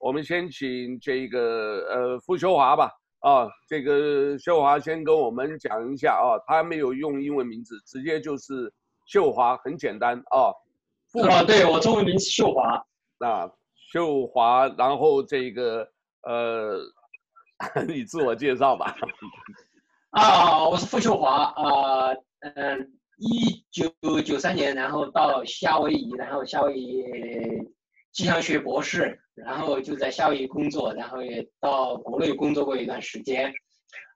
我们先请这个呃傅秀华吧。啊，这个秀华先跟我们讲一下啊，他没有用英文名字，直接就是秀华，很简单啊。傅啊，对，我中文名是秀华。啊，秀华，然后这个呃，你自我介绍吧。啊，我是傅秀华啊，嗯，一九九三年，然后到夏威夷，然后夏威夷气象学博士。然后就在夏威夷工作，然后也到国内工作过一段时间，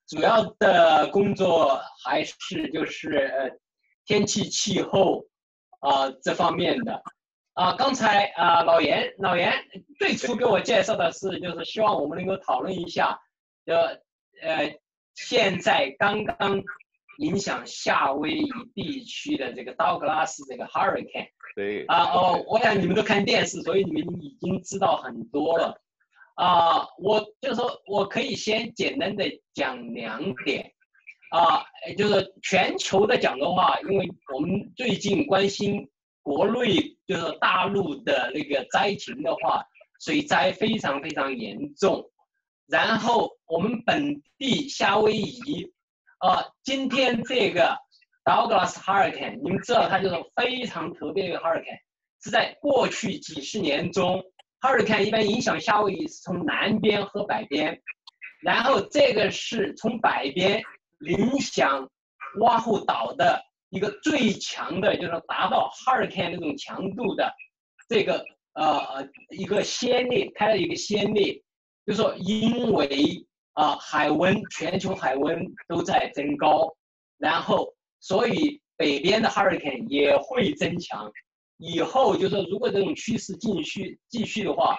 主要的工作还是就是呃天气气候啊、这方面的啊、刚才啊、老严老严最初给我介绍的是，就是希望我们能够讨论一下，呃呃现在刚刚影响夏威夷地区的这个道格拉斯这个 hurricane。对啊哦，我想你们都看电视，所以你们已经知道很多了。啊，我就说我可以先简单的讲两点。啊，就是全球的讲的话，因为我们最近关心国内就是大陆的那个灾情的话，水灾非常非常严重。然后我们本地夏威夷，啊，今天这个。Douglas Hurricane，你们知道它就是非常特别的一个 Hurricane，是在过去几十年中，Hurricane 一般影响夏威夷是从南边和北边，然后这个是从北边影响瓦胡岛的一个最强的，就是达到 Hurricane 那种强度的这个呃一个先例，开了一个先例，就是说因为啊、海温全球海温都在增高，然后。所以北边的 hurricane 也会增强，以后就是如果这种趋势继续继续的话，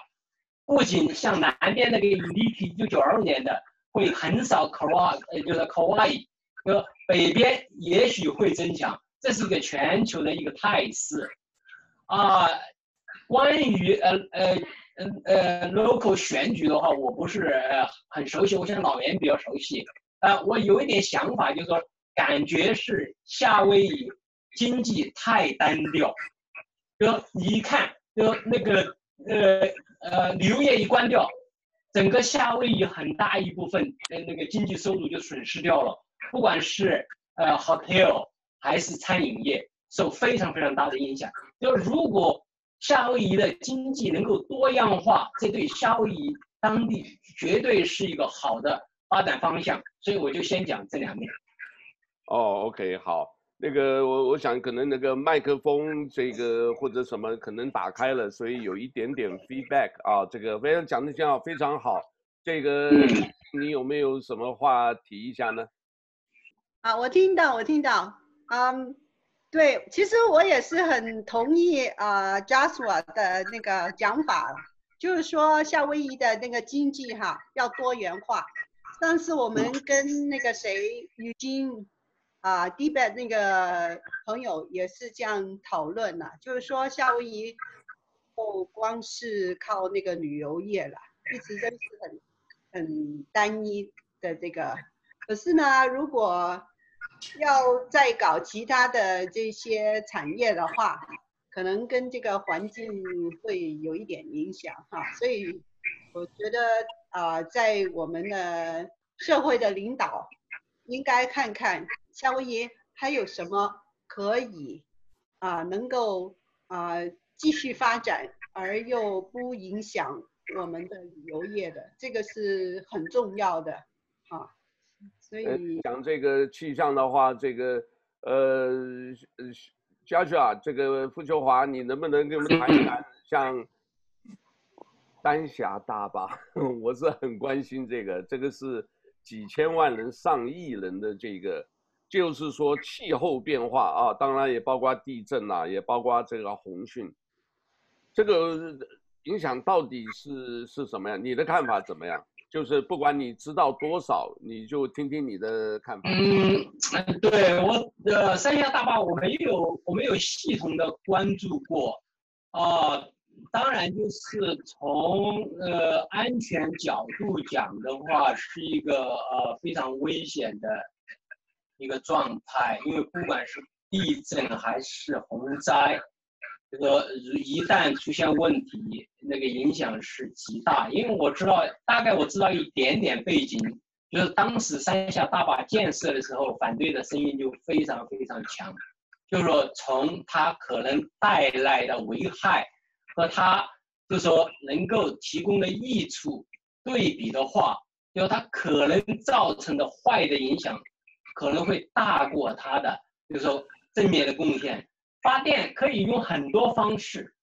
不仅像南边那个 Iniki 一九九二年的会很少 Kauai，呃，就是 k a w a i 呃，北边也许会增强，这是一个全球的一个态势。啊，关于呃呃呃呃 local 选举的话，我不是很熟悉，我想老袁比较熟悉。呃，我有一点想法，就是说。感觉是夏威夷经济太单调，就你一看，就那个呃呃旅游业一关掉，整个夏威夷很大一部分的那个经济收入就损失掉了，不管是呃 hotel 还是餐饮业，受非常非常大的影响。就如果夏威夷的经济能够多样化，这对夏威夷当地绝对是一个好的发展方向。所以我就先讲这两点。哦，OK，好，那个我我想可能那个麦克风这个或者什么可能打开了，所以有一点点 feedback 啊，这个非常讲的这样非常好，这个你有没有什么话提一下呢？啊，我听到，我听到，嗯，对，其实我也是很同意啊，Joshua 的那个讲法，就是说夏威夷的那个经济哈要多元化，上次我们跟那个谁已经。啊，Debate 那个朋友也是这样讨论了，就是说夏威夷不光是靠那个旅游业了，一直都是很很单一的这个。可是呢，如果要再搞其他的这些产业的话，可能跟这个环境会有一点影响哈。所以我觉得啊，在我们的社会的领导应该看看。夏威夷还有什么可以啊，能够啊继续发展而又不影响我们的旅游业的，这个是很重要的啊。所以讲这个气象的话，这个呃嘉许啊，这个傅秋华，你能不能给我们谈一谈像丹霞大坝？我是很关心这个，这个是几千万人、上亿人的这个。就是说气候变化啊，当然也包括地震啊，也包括这个洪汛，这个影响到底是是什么样？你的看法怎么样？就是不管你知道多少，你就听听你的看法。嗯，对我呃，三峡大坝我没有我没有系统的关注过，啊、当然就是从呃安全角度讲的话，是一个呃非常危险的。一个状态，因为不管是地震还是洪灾，这个一旦出现问题，那个影响是极大。因为我知道，大概我知道一点点背景，就是当时三峡大坝建设的时候，反对的声音就非常非常强。就是说，从它可能带来的危害和它就是说能够提供的益处对比的话，就它可能造成的坏的影响可能会大过它的，就是说正面的贡献。发电可以用很多方式，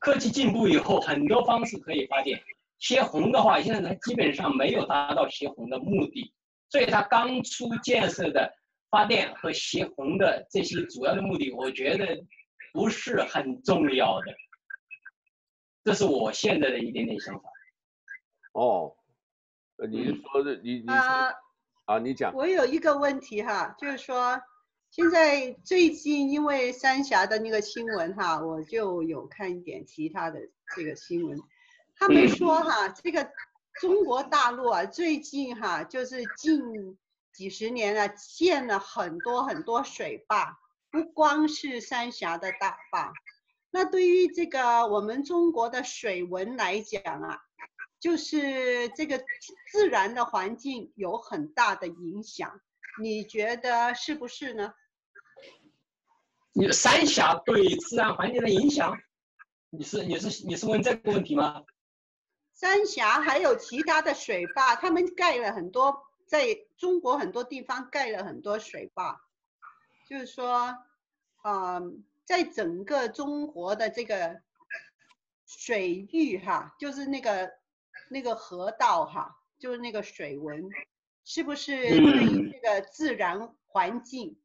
科技进步以后，很多方式可以发电。协洪的话，现在它基本上没有达到协洪的目的，所以它刚出建设的发电和协洪的这些主要的目的，我觉得不是很重要的。这是我现在的一点点想法。哦，你说的，你你说啊，你讲。我有一个问题哈，就是说。现在最近因为三峡的那个新闻哈，我就有看一点其他的这个新闻，他们说哈，这个中国大陆啊，最近哈就是近几十年啊建了很多很多水坝，不光是三峡的大坝，那对于这个我们中国的水文来讲啊，就是这个自然的环境有很大的影响，你觉得是不是呢？你的三峡对自然环境的影响，你是你是你是问这个问题吗？三峡还有其他的水坝，他们盖了很多，在中国很多地方盖了很多水坝，就是说，嗯，在整个中国的这个水域哈，就是那个那个河道哈，就是那个水文，是不是对于这个自然环境？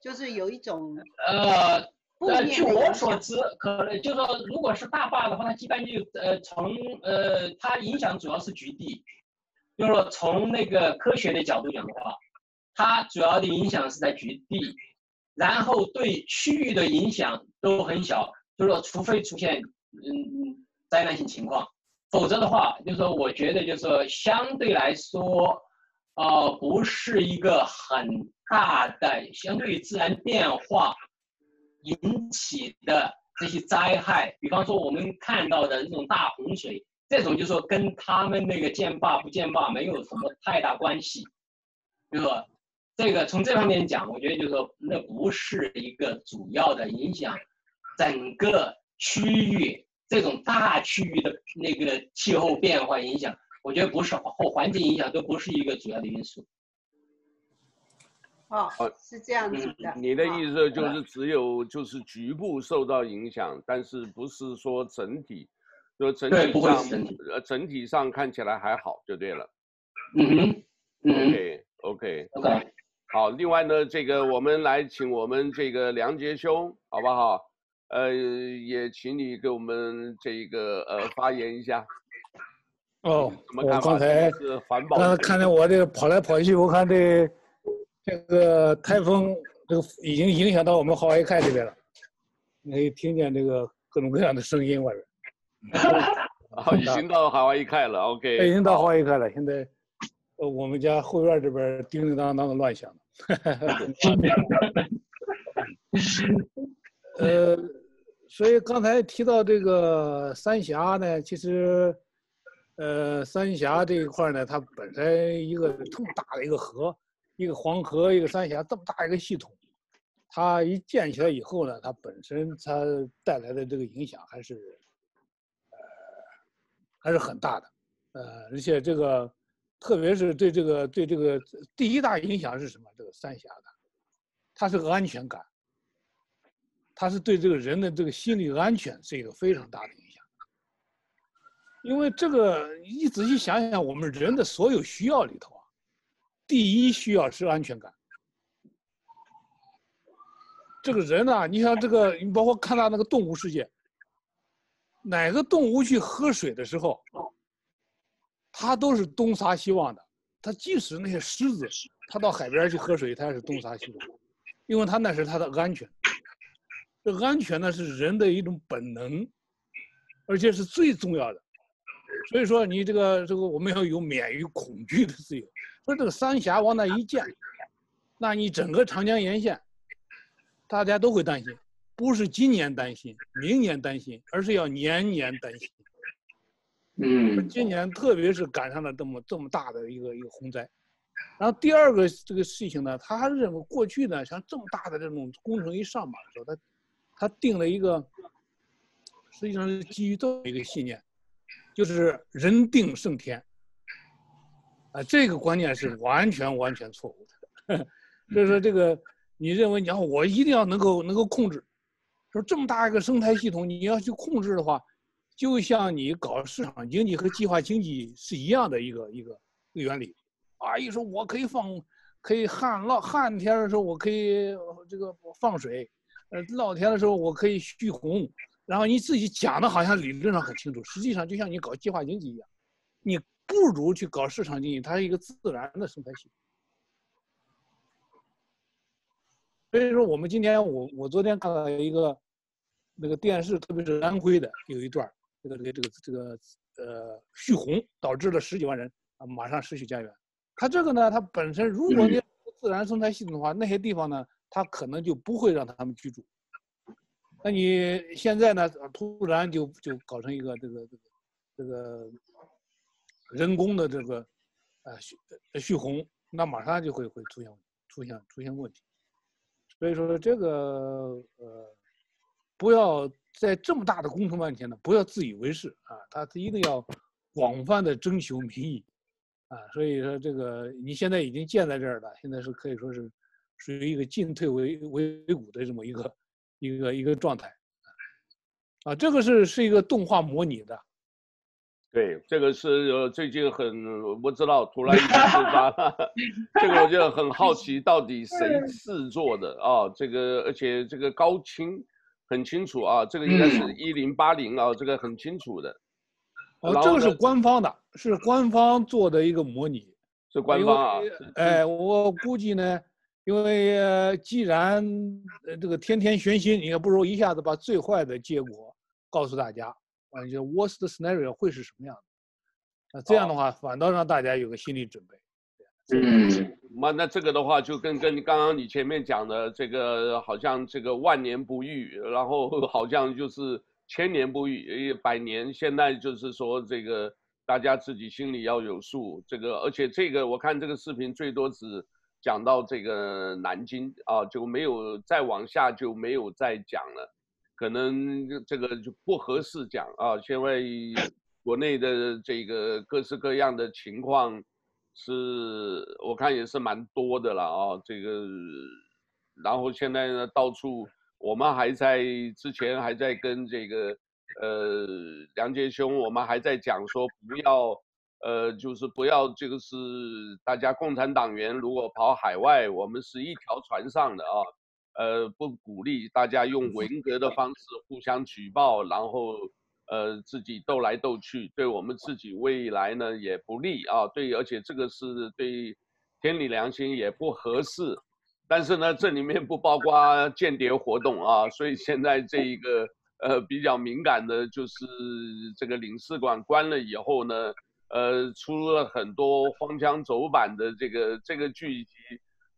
就是有一种呃呃，据我所知，可能就是说，如果是大坝的话，它一般就呃从呃它影响主要是局地，就是说从那个科学的角度讲的话，它主要的影响是在局地，然后对区域的影响都很小，就是说除非出现嗯灾难性情况，否则的话，就是说我觉得就是说相对来说，呃不是一个很。大的相对于自然变化引起的这些灾害，比方说我们看到的这种大洪水，这种就是说跟他们那个建坝不建坝没有什么太大关系。就是说，这个从这方面讲，我觉得就是说那不是一个主要的影响整个区域这种大区域的那个气候变化影响，我觉得不是或环境影响都不是一个主要的因素。哦，是这样子的。你的意思就是只有就是局部受到影响，但是不是说整体，就整体上呃整体上看起来还好就对了。嗯嗯。OK OK OK。好，另外呢，这个我们来请我们这个梁杰兄，好不好？呃，也请你给我们这一个呃发言一下。哦，我刚才刚才看见我这个跑来跑去，我看这。这个台风，这个已经影响到我们华外开这边了，你可以听见这个各种各样的声音外边。已经到华外开了，OK。已经到华外开了，现在，呃，我们家后院这边叮叮当当的乱响。呃，所以刚才提到这个三峡呢，其实，呃，三峡这一块呢，它本身一个这么大的一个河。一个黄河，一个三峡，这么大一个系统，它一建起来以后呢，它本身它带来的这个影响还是，呃，还是很大的，呃，而且这个，特别是对这个对这个第一大影响是什么？这个三峡的，它是个安全感，它是对这个人的这个心理安全是一个非常大的影响，因为这个你仔细想想，我们人的所有需要里头啊。第一需要是安全感。这个人呢，你像这个，你包括看到那个动物世界，哪个动物去喝水的时候，它都是东撒西望的。它即使那些狮子，它到海边去喝水，它也是东撒西望，因为它那是它的安全。这安全呢，是人的一种本能，而且是最重要的。所以说，你这个这个，我们要有免于恐惧的自由。说这个三峡往那一建，那你整个长江沿线，大家都会担心，不是今年担心，明年担心，而是要年年担心。嗯，今年特别是赶上了这么这么大的一个一个洪灾。然后第二个这个事情呢，他认为过去呢，像这么大的这种工程一上马的时候，他他定了一个，实际上是基于这么一个信念，就是人定胜天。啊，这个观念是完全完全错误的。就是说，这个你认为你要我一定要能够能够控制，说这么大一个生态系统，你要去控制的话，就像你搞市场经济和计划经济是一样的一个一个一个原理。啊，一说我可以放，可以旱涝旱天的时候我可以这个放水，呃，涝天的时候我可以蓄洪，然后你自己讲的好像理论上很清楚，实际上就像你搞计划经济一样，你。不如去搞市场经济，它是一个自然的生态系统。所以说，我们今天我我昨天看到一个那个电视，特别是安徽的有一段，这个这个这个这个呃蓄洪导致了十几万人啊马上失去家园。它这个呢，它本身如果你自然生态系统的话，那些地方呢，它可能就不会让他们居住。那你现在呢，突然就就搞成一个这个这个这个。人工的这个，呃，蓄蓄洪，那马上就会会出现出现出现问题。所以说这个呃，不要在这么大的工程面前呢，不要自以为是啊，他一定要广泛的征求民意啊。所以说这个你现在已经建在这儿了，现在是可以说是属于一个进退维维谷的这么一个一个一个状态啊。这个是是一个动画模拟的。对，这个是呃最近很我不知道，突然一下触发了，这个我就很好奇，到底谁 制作的啊？这个而且这个高清很清楚啊，这个应该是一零八零啊，这个很清楚的。哦，这个是官方的，是官方做的一个模拟，是官方啊。哎，我估计呢，因为既然这个天天悬心，你也不如一下子把最坏的结果告诉大家。啊，就 worst scenario 会是什么样的？那这样的话，反倒让大家有个心理准备。嗯，那那这个的话，就跟跟刚刚你前面讲的这个，好像这个万年不遇，然后 好像就是千年不遇，百年。现在就是说这个大家自己心里要有数。这个，而且这个我看这个视频最多只讲到这个南京啊，就没有再往下就没有再讲了。可能这个就不合适讲啊，因为 国内的这个各式各样的情况是，我看也是蛮多的了啊。这个，然后现在呢，到处我们还在之前还在跟这个呃梁杰兄，我们还在讲说不要呃，就是不要这个是大家共产党员如果跑海外，我们是一条船上的啊。呃，不鼓励大家用文革的方式互相举报，然后呃自己斗来斗去，对我们自己未来呢也不利啊。对，而且这个是对天理良心也不合适。但是呢，这里面不包括间谍活动啊，所以现在这一个呃比较敏感的就是这个领事馆关了以后呢，呃出了很多荒腔走板的这个这个剧集。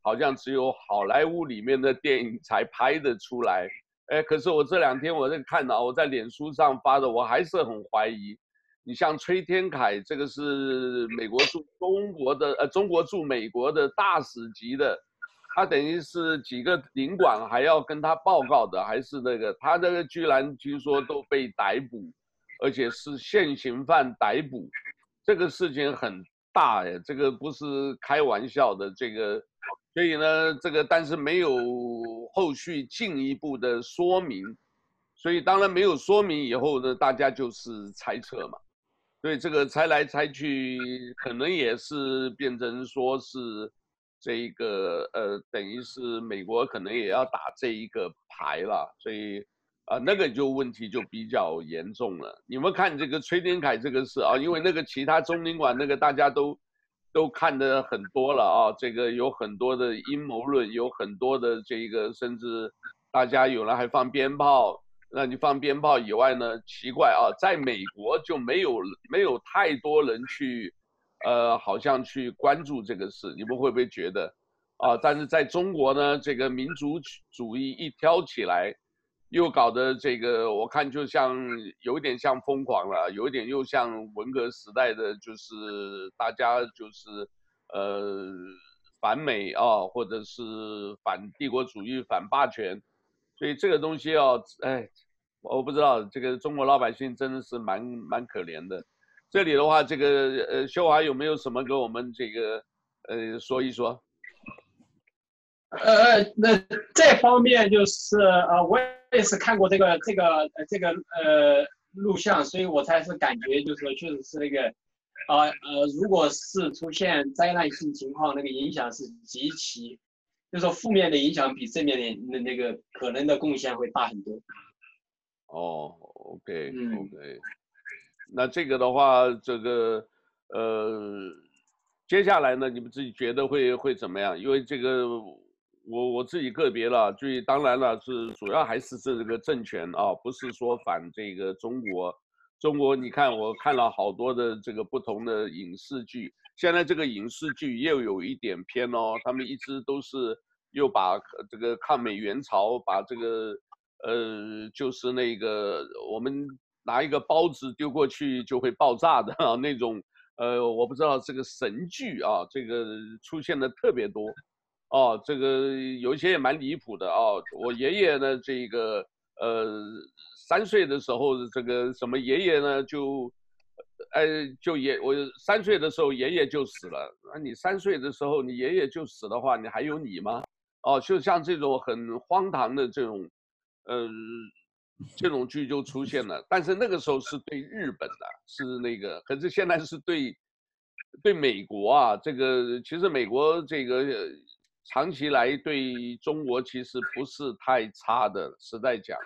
好像只有好莱坞里面的电影才拍得出来，哎，可是我这两天我在看到，我在脸书上发的，我还是很怀疑。你像崔天凯，这个是美国驻中国的，呃，中国驻美国的大使级的，他等于是几个领馆还要跟他报告的，还是那个，他这个居然据说都被逮捕，而且是现行犯逮捕，这个事情很大哎，这个不是开玩笑的，这个。所以呢，这个但是没有后续进一步的说明，所以当然没有说明以后呢，大家就是猜测嘛。所以这个猜来猜去，可能也是变成说是这一个呃，等于是美国可能也要打这一个牌了。所以啊、那个就问题就比较严重了。你们看这个崔天凯这个事啊，因为那个其他中领馆那个大家都。都看的很多了啊，这个有很多的阴谋论，有很多的这个，甚至大家有人还放鞭炮。那你放鞭炮以外呢？奇怪啊，在美国就没有没有太多人去，呃，好像去关注这个事。你们会不会觉得啊？但是在中国呢，这个民族主义一挑起来，又搞得这个，我看就像有点像疯狂了，有点又像文革时代的，就是大家就是呃反美啊，或者是反帝国主义、反霸权，所以这个东西啊，哎，我不知道这个中国老百姓真的是蛮蛮可怜的。这里的话，这个呃，秀华有没有什么跟我们这个呃说一说？呃，那这方面就是呃，我也是看过这个这个呃这个呃录像，所以我才是感觉就是说确实是那个，啊呃，呃，如果是出现灾难性情况，那个影响是极其，就是说负面的影响比正面的那那个可能的贡献会大很多。哦，OK，OK，嗯，那这个的话，这个呃，接下来呢，你们自己觉得会会怎么样？因为这个。我我自己个别了，所以当然了，是主要还是这个政权啊，不是说反这个中国。中国，你看我看了好多的这个不同的影视剧，现在这个影视剧又有一点偏哦，他们一直都是又把这个抗美援朝，把这个呃，就是那个我们拿一个包子丢过去就会爆炸的那种，呃，我不知道这个神剧啊，这个出现的特别多。哦，这个有一些也蛮离谱的哦。我爷爷呢，这个呃三岁的时候，这个什么爷爷呢就，哎就爷我三岁的时候爷爷就死了。那你三岁的时候你爷爷就死的话，你还有你吗？哦，就像这种很荒唐的这种，呃，这种剧就出现了。但是那个时候是对日本的，是那个，可是现在是对对美国啊。这个其实美国这个。长期来对中国其实不是太差的，实在讲，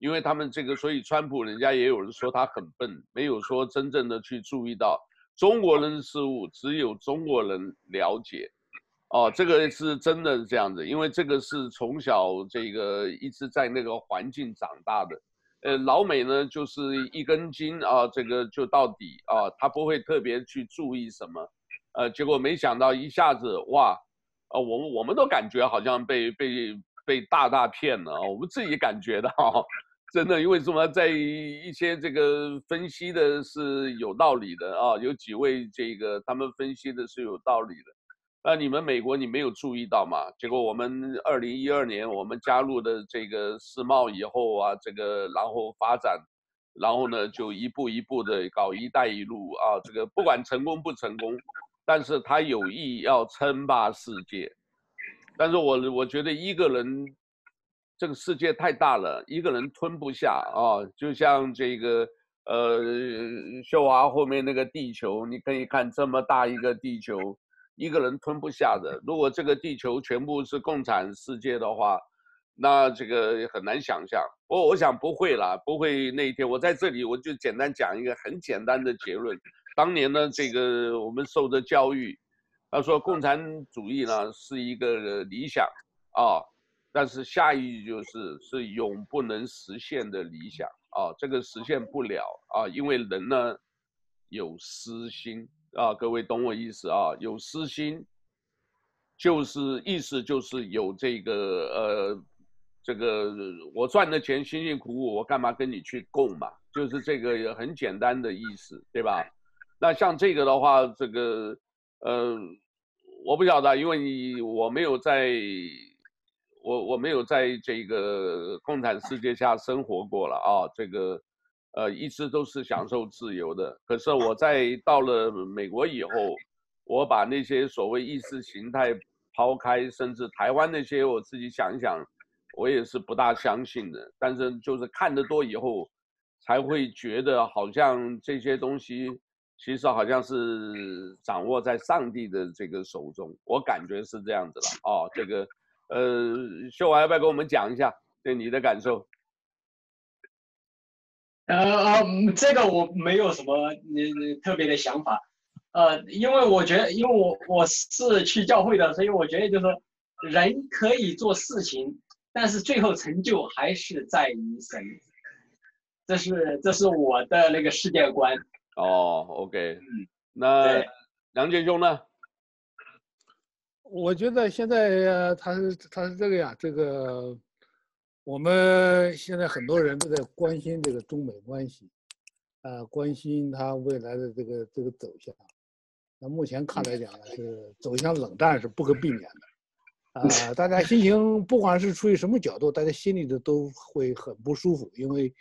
因为他们这个，所以川普人家也有人说他很笨，没有说真正的去注意到中国人的事物，只有中国人了解，哦，这个是真的是这样子，因为这个是从小这个一直在那个环境长大的，呃，老美呢就是一根筋啊，这个就到底啊，他不会特别去注意什么，呃，结果没想到一下子哇。啊，我们我们都感觉好像被被被大大骗了！我们自己感觉到，真的，因为什么，在一些这个分析的是有道理的啊，有几位这个他们分析的是有道理的。那你们美国你没有注意到吗？结果我们二零一二年我们加入的这个世贸以后啊，这个然后发展，然后呢就一步一步的搞“一带一路”啊，这个不管成功不成功。但是他有意要称霸世界，但是我我觉得一个人，这个世界太大了，一个人吞不下啊。就像这个呃，秀华后面那个地球，你可以看这么大一个地球，一个人吞不下的。如果这个地球全部是共产世界的话，那这个很难想象。我我想不会啦，不会那一天。我在这里我就简单讲一个很简单的结论。当年呢，这个我们受的教育，他说共产主义呢是一个理想啊，但是下一句就是是永不能实现的理想啊，这个实现不了啊，因为人呢有私心啊，各位懂我意思啊？有私心，就是意思就是有这个呃，这个我赚的钱辛辛苦苦，我干嘛跟你去共嘛？就是这个很简单的意思，对吧？那像这个的话，这个，呃，我不晓得，因为你我没有在，我我没有在这个共产世界下生活过了啊，这个，呃，一直都是享受自由的。可是我在到了美国以后，我把那些所谓意识形态抛开，甚至台湾那些，我自己想一想，我也是不大相信的。但是就是看得多以后，才会觉得好像这些东西。其实好像是掌握在上帝的这个手中，我感觉是这样子了哦。这个，呃，秀华要不要跟我们讲一下对你的感受？呃呃，这个我没有什么呃特别的想法，呃，因为我觉得，因为我我是去教会的，所以我觉得就是说，人可以做事情，但是最后成就还是在于神，这是这是我的那个世界观。哦，OK，那梁杰兄呢？我觉得现在他是他是这个呀，这个我们现在很多人都在关心这个中美关系，啊，关心他未来的这个这个走向。那目前看来讲呢，是走向冷战是不可避免的，啊，大家心情不管是出于什么角度，大家心里的都会很不舒服，因为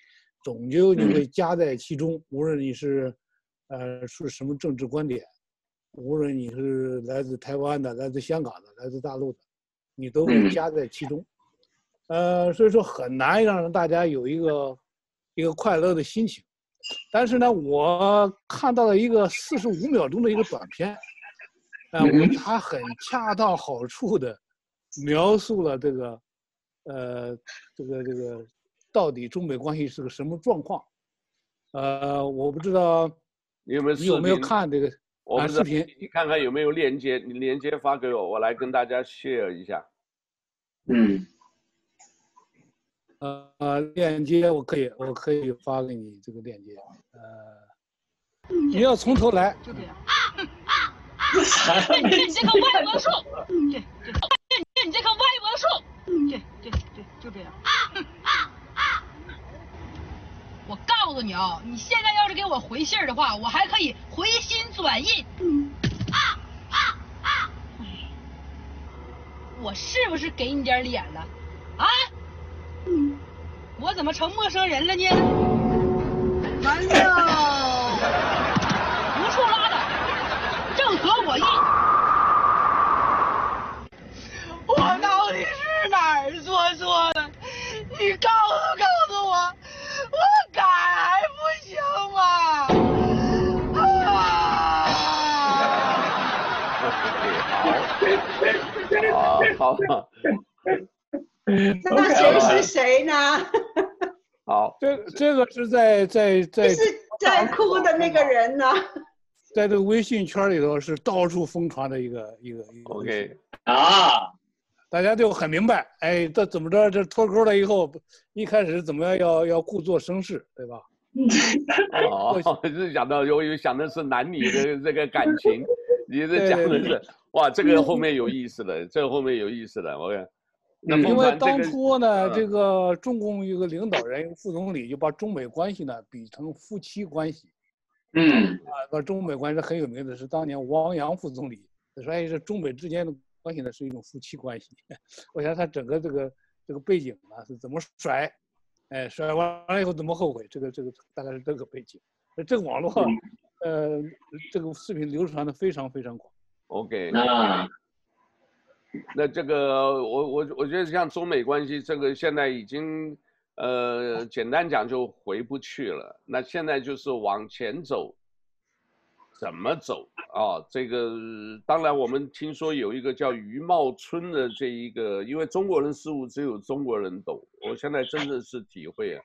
终究你会夹在其中，无论你是，呃，是什么政治观点，无论你是来自台湾的、来自香港的、来自大陆的，你都会夹在其中。呃，所以说很难让大家有一个一个快乐的心情。但是呢，我看到了一个四十五秒钟的一个短片，呃，它很恰到好处的描述了这个，呃，这个这个到底中美关系是个什么状况。呃，我不知道你有没有你有没有看这个我们视频？你看看有没有链接，你链接发给我，我来跟大家 share 一下。嗯。呃呃，链接我可以，我可以发给你这个链接。呃，你要从头来。就这样。你这棵歪脖树。对对，你这棵歪脖树。对对对，就这样。我告诉你啊，你现在要是给我回信儿的话，我还可以回心转意。啊啊啊我是不是给你点脸了？啊？我怎么成陌生人了呢？完了，好，好，好。那谁是谁呢？好，这这个是在在在，是在哭的那个人呢？在这个微信圈里头是到处疯传的一个一个一个。OK 啊，大家就很明白，哎，这怎么着？这脱钩了以后，一开始怎么样要要故作声势，对吧？哦，是想到由于想的是男女的这个感情，你这讲的是哇，这个后面有意思了，这个后面有意思了，我看。因为当初呢，这个中共一个领导人、副总理就把中美关系呢比成夫妻关系。嗯，啊，把中美关系很有名的是当年汪洋副总理说，哎，这中美之间的关系呢是一种夫妻关系。我想他整个这个这个背景呢是怎么甩，哎，甩完了以后怎么后悔，这个这个大概是这个背景。这个网络，呃，这个视频流传的非常非常广。OK。那。那这个我我我觉得像中美关系这个现在已经，呃，简单讲就回不去了。那现在就是往前走，怎么走啊？这个当然我们听说有一个叫余茂春的这一个，因为中国人事务只有中国人懂。我现在真的是体会啊，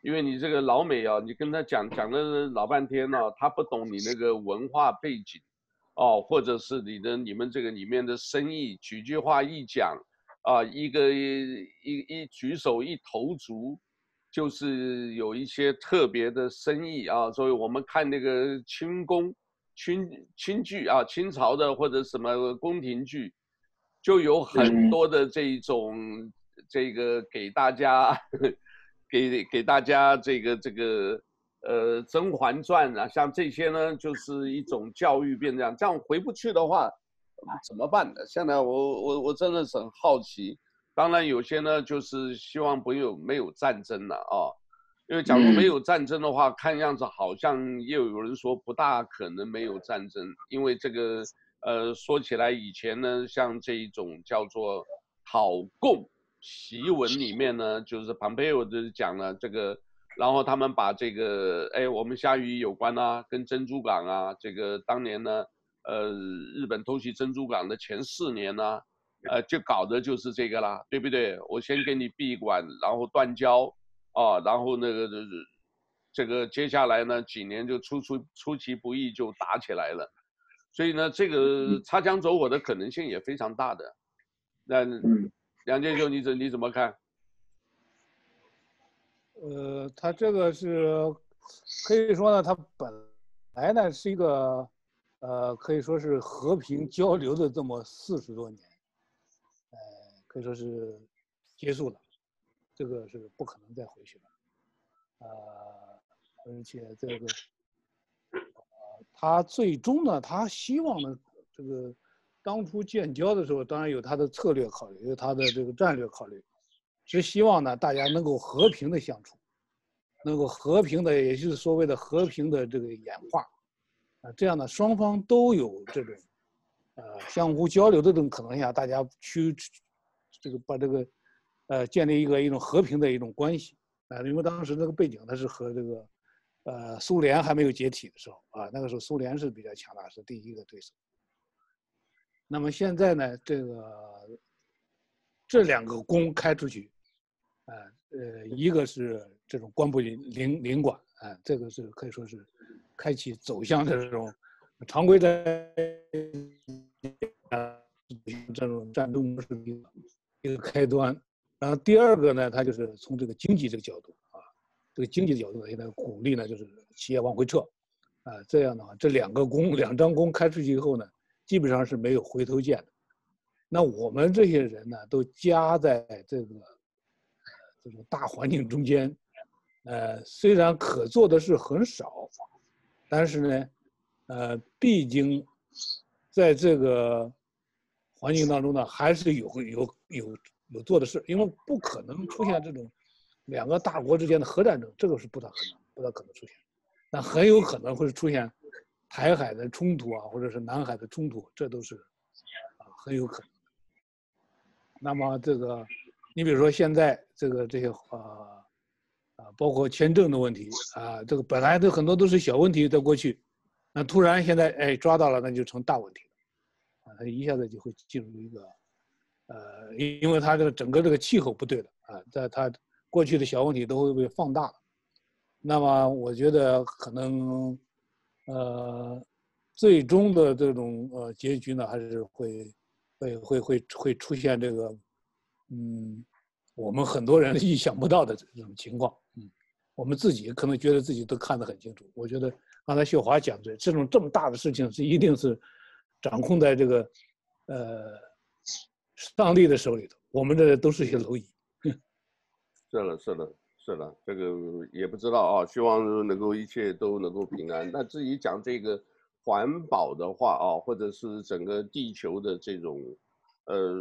因为你这个老美啊，你跟他讲讲了老半天呢，啊，他不懂你那个文化背景。哦，或者是你的你们这个里面的生意，几句话一讲，啊，一个一一举手一投足，就是有一些特别的生意啊。所以我们看那个清宫、清清剧啊，清朝的或者什么宫廷剧，就有很多的这一种这个给大家，给给大家这个这个。呃，《甄嬛传》啊，像这些呢，就是一种教育变这样，这样回不去的话，怎么办呢？现在我我我真的是很好奇。当然，有些呢，就是希望不有没有战争了啊，因为假如没有战争的话，看样子好像又有人说不大可能没有战争，因为这个呃，说起来以前呢，像这一种叫做讨共檄文里面呢，就是庞培欧就是讲了这个。然后他们把这个，哎，我们虾夷有关啊，跟珍珠港啊，这个当年呢，呃，日本偷袭珍珠港的前四年呢，呃，就搞的就是这个啦，对不对？我先给你闭馆，然后断交，啊，然后那个这个接下来呢几年就出出出其不意就打起来了，所以呢，这个擦枪走火的可能性也非常大的。那梁建秀，你怎你怎么看？呃，他这个是可以说呢，他本来呢是一个，呃，可以说是和平交流的这么四十多年，呃，可以说是结束了。这个是不可能再回去了。呃，而且这个，呃，他最终呢，他希望呢，这个当初建交的时候，当然有他的策略考虑，有他的这个战略考虑，是希望呢大家能够和平的相处，能够和平的，也就是所谓的和平的这个演化，啊，这样呢双方都有这种，呃，相互交流的这种可能下，大家去这个把这个，呃，建立一个一种和平的一种关系。啊，因为当时那个背景，它是和这个，呃，苏联还没有解体的时候啊，那个时候苏联是比较强大，是第一个对手。那么现在呢，这个这两个弓开出去，啊，呃，一个是这种官部领领领馆啊，这个是可以说是开启走向这种常规的这种战斗模式的一个开端。然后第二个呢，它就是从这个经济这个角度啊，这个经济的角度现在鼓励呢，就是企业往回撤，啊，这样的话，这两个工两张工开出去以后呢，基本上是没有回头箭的。那我们这些人呢，都夹在这个这种大环境中间，呃，虽然可做的事很少，但是呢，呃，毕竟在这个环境当中呢，还是有有有。有做的事，因为不可能出现这种两个大国之间的核战争，这个是不大可能，不大可能出现。那很有可能会出现台海的冲突啊，或者是南海的冲突，这都是啊很有可能。那么这个，你比如说现在这个这些啊啊，包括签证的问题啊，这个本来都很多都是小问题，在过去，那突然现在哎抓到了，那就成大问题了，啊，它一下子就会进入一个。呃，因因为它这个整个这个气候不对了啊，在它过去的小问题都会被放大了，那么我觉得可能，呃，最终的这种呃结局呢，还是会会会会会出现这个，嗯，我们很多人 意想不到的这种情况，嗯，我们自己可能觉得自己都看得很清楚。我觉得刚才秀华讲的这种这么大的事情是一定是掌控在这个，呃。上帝的手里头，我们这都是些蝼蚁。是了，是的，是的，这个也不知道啊。希望能够一切都能够平安。那至于讲这个环保的话啊，或者是整个地球的这种，呃，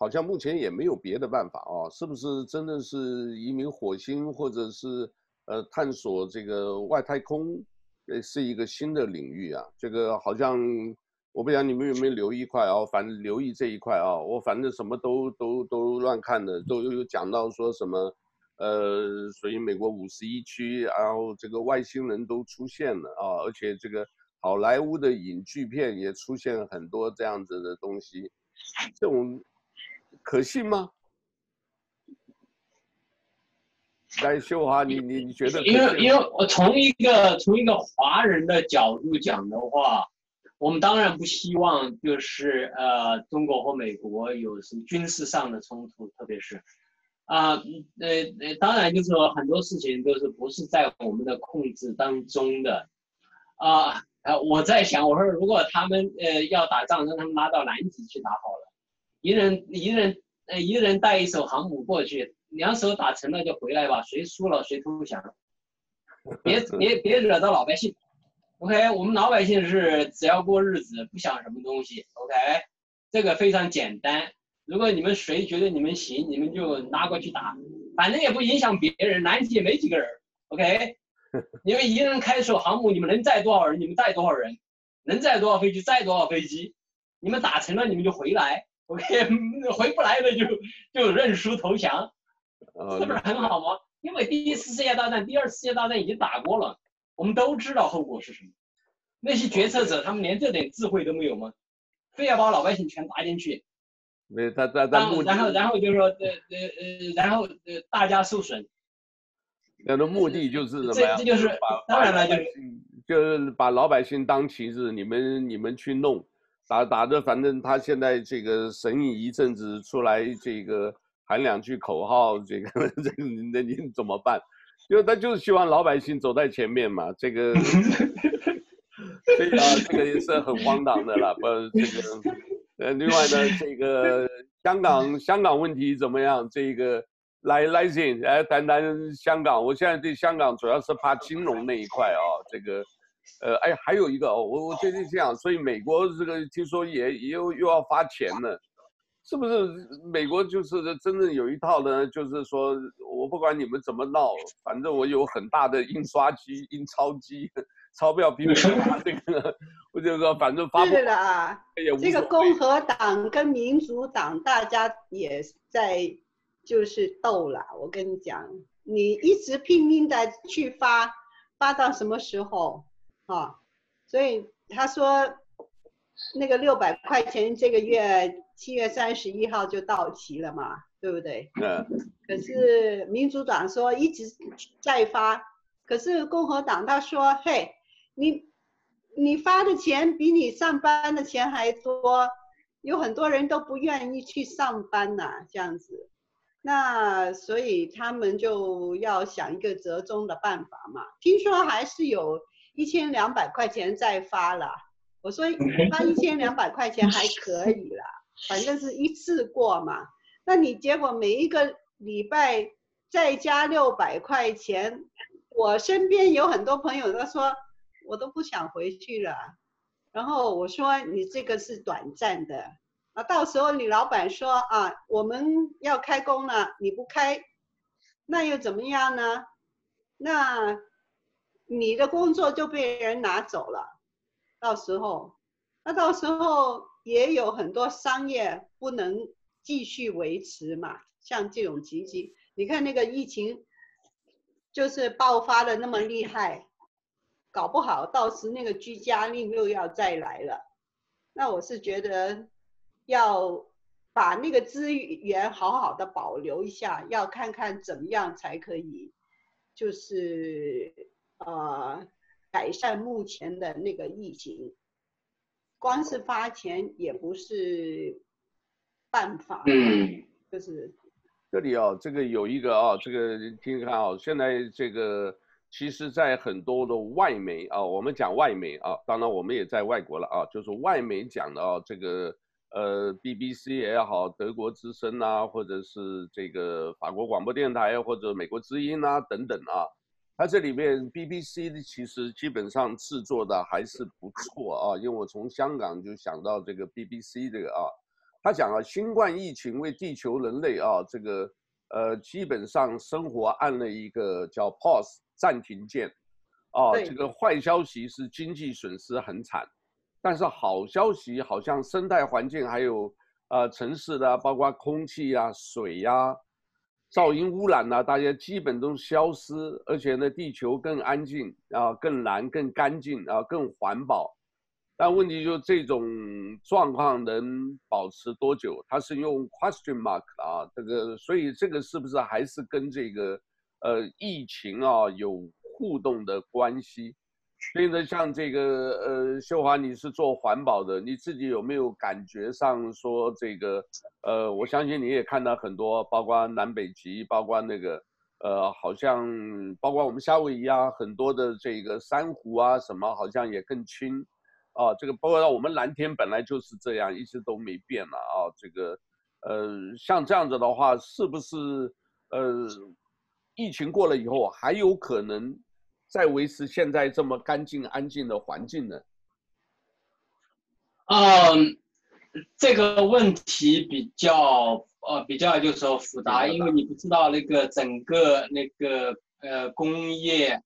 好像目前也没有别的办法啊。是不是真的是移民火星，或者是呃探索这个外太空，呃，是一个新的领域啊？这个好像。我不知道你们有没有留意一块啊？反正留意这一块啊，我反正什么都都都乱看的，都有讲到说什么，呃，所以美国五十一区，然后这个外星人都出现了啊，而且这个好莱坞的影剧片也出现很多这样子的东西，这种可信吗？来，秀华，你你你觉得？因为因为我从一个从一个华人的角度讲的话。我们当然不希望，就是呃，中国和美国有什么军事上的冲突，特别是，啊，呃呃，当然就是说很多事情都是不是在我们的控制当中的，啊，呃，我在想，我说如果他们呃要打仗，让他们拉到南极去打好了，一人一人呃一人带一艘航母过去，两手打沉了就回来吧，谁输了谁投降，别别别惹到老百姓。OK，我们老百姓是只要过日子，不想什么东西。OK，这个非常简单。如果你们谁觉得你们行，你们就拿过去打，反正也不影响别人。南极也没几个人。OK，你们一个人开一艘航母，你们能载多少人？你们载多少人？能载多少飞机？载多少飞机？你们打沉了，你们就回来。OK，回不来的就就认输投降，这不是很好吗？因为第一次世界大战、第二次世界大战已经打过了。我们都知道后果是什么，那些决策者他们连这点智慧都没有吗？非要把老百姓全打进去？没有，他他他目的。然后然后就是说，呃呃呃，然后呃大家受损。那的目的就是什么呀？这这就是当然了，就是就是把老百姓当棋子，你们你们去弄，打打着，反正他现在这个神隐一阵子出来，这个喊两句口号，这个 这个那你怎么办？因为他就是希望老百姓走在前面嘛，这个，所以啊，这个也是很荒唐的了。不，这个，呃，另外呢，这个香港香港问题怎么样？这个，来来信来谈谈香港。我现在对香港主要是怕金融那一块啊，这个，呃，哎，还有一个哦，我我最近这样，所以美国这个听说也也又又要发钱了，是不是？美国就是真正有一套呢，就是说我不管你们怎么闹，反正我有很大的印刷机、印钞机。钞票比美国这个，我就说反正发布。是的啊，这个共和党跟民主党大家也在就是斗了。我跟你讲，你一直拼命的去发，发到什么时候啊？所以他说那个六百块钱这个月七月三十一号就到期了嘛，对不对？嗯。可是民主党说一直在发，可是共和党他说嘿。你你发的钱比你上班的钱还多，有很多人都不愿意去上班呐、啊，这样子，那所以他们就要想一个折中的办法嘛。听说还是有一千两百块钱再发了，我说发 一千两百块钱还可以了，反正是一次过嘛。那你结果每一个礼拜再加六百块钱，我身边有很多朋友都说。我都不想回去了，然后我说你这个是短暂的，啊，到时候你老板说啊，我们要开工了，你不开，那又怎么样呢？那你的工作就被人拿走了，到时候，那到时候也有很多商业不能继续维持嘛，像这种情形，你看那个疫情就是爆发的那么厉害。搞不好到时那个居家令又要再来了，那我是觉得要把那个资源好好的保留一下，要看看怎么样才可以，就是呃改善目前的那个疫情，光是发钱也不是办法，嗯，就是这里哦，这个有一个啊、哦，这个听听看啊、哦，现在这个。其实，在很多的外媒啊，我们讲外媒啊，当然我们也在外国了啊，就是外媒讲的啊，这个呃，BBC 也好，德国之声啊，或者是这个法国广播电台或者美国之音啊等等啊，它这里面 BBC 的其实基本上制作的还是不错啊，因为我从香港就想到这个 BBC 这个啊，他讲啊，新冠疫情为地球人类啊这个呃基本上生活按了一个叫 pause。暂停键，啊，这个坏消息是经济损失很惨，但是好消息好像生态环境还有呃城市的，包括空气呀、啊、水呀、啊、噪音污染呢、大家基本都消失，而且呢，地球更安静啊，更蓝、更干净啊，更环保。但问题就是这种状况能保持多久？它是用 question mark 啊，这个，所以这个是不是还是跟这个？呃，疫情啊有互动的关系，所以呢，像这个呃，秀华，你是做环保的，你自己有没有感觉上说这个？呃，我相信你也看到很多，包括南北极，包括那个呃，好像包括我们夏威夷啊，很多的这个珊瑚啊什么，好像也更轻啊。这个包括我们蓝天本来就是这样，一直都没变了啊。这个呃，像这样子的话，是不是呃？疫情过了以后，还有可能再维持现在这么干净安静的环境呢？嗯，这个问题比较呃比较就是说复杂，因为你不知道那个整个那个呃工业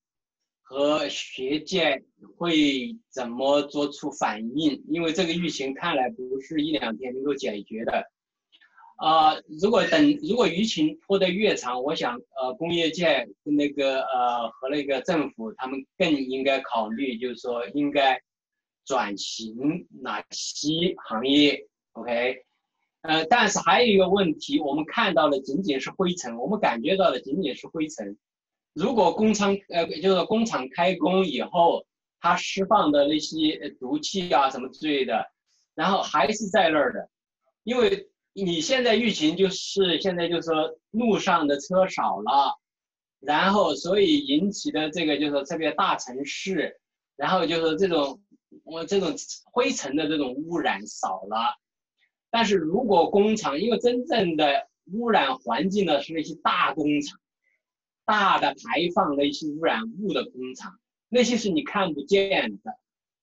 和学界会怎么做出反应，因为这个疫情看来不是一两天能够解决的。啊、如果等如果疫情拖得越长，我想呃工业界那个呃和那个政府他们更应该考虑，就是说应该转型哪些行业，OK？呃，但是还有一个问题，我们看到的仅仅是灰尘，我们感觉到的仅仅是灰尘。如果工厂呃就是工厂开工以后，它释放的那些毒气啊什么之类的，然后还是在那儿的，因为。你现在疫情就是现在就是说路上的车少了，然后所以引起的这个就是说特别大城市，然后就是这种我这种灰尘的这种污染少了，但是如果工厂因为真正的污染环境的是那些大工厂，大的排放那些污染物的工厂，那些是你看不见的，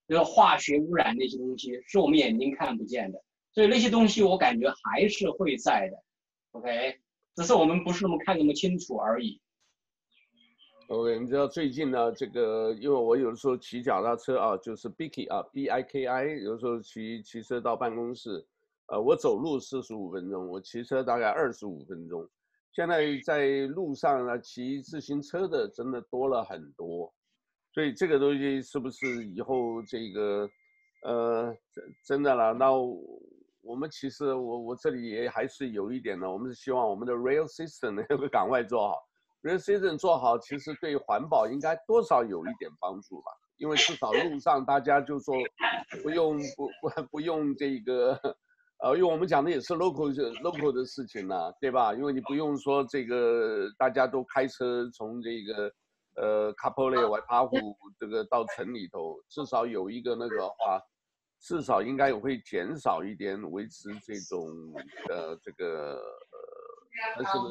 就是化学污染那些东西是我们眼睛看不见的，所以那些东西我感觉还是会在的，OK，只是我们不是那么看那么清楚而已。OK，你知道最近呢，这个因为我有的时候骑脚踏车啊，就是 Biki 啊，B I K I，有的时候骑骑车到办公室。呃，我走路四十五分钟，我骑车大概二十五分钟。现在在路上呢，骑自行车的真的多了很多，所以这个东西是不是以后这个，呃，真真的了？那我们其实我我这里也还是有一点呢，我们是希望我们的 rail system 能够赶快做好，rail system 做好，其实对环保应该多少有一点帮助吧，因为至少路上大家就说不用不不不用这个。呃，因为我们讲的也是 local local 的事情呢，对吧？因为你不用说这个，大家都开车从这个，呃，Kapolei 外帕湖这个到城里头，至少有一个那个话，至少应该也会减少一点维持这种呃这个呃，但是呢，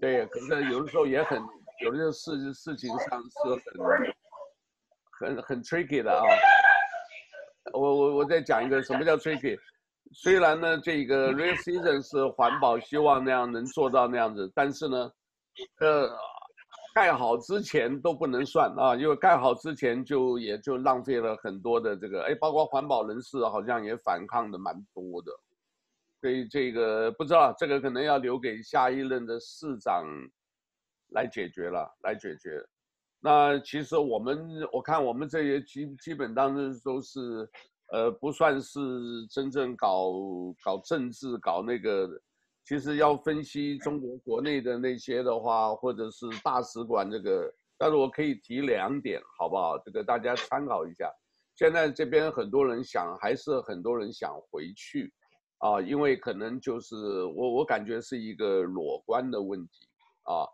对，可是有的时候也很，有的事事情上是很很很 tricky 的啊。我我我再讲一个，什么叫 tricky？虽然呢，这个 real season 是环保，希望那样能做到那样子，但是呢，呃，盖好之前都不能算啊，因为盖好之前就也就浪费了很多的这个，哎，包括环保人士好像也反抗的蛮多的，所以这个不知道，这个可能要留给下一任的市长来解决了，来解决。那其实我们我看我们这些基基本当中都是。呃，不算是真正搞搞政治，搞那个，其实要分析中国国内的那些的话，或者是大使馆这个，但是我可以提两点，好不好？这个大家参考一下。现在这边很多人想，还是很多人想回去，啊，因为可能就是我我感觉是一个裸官的问题啊，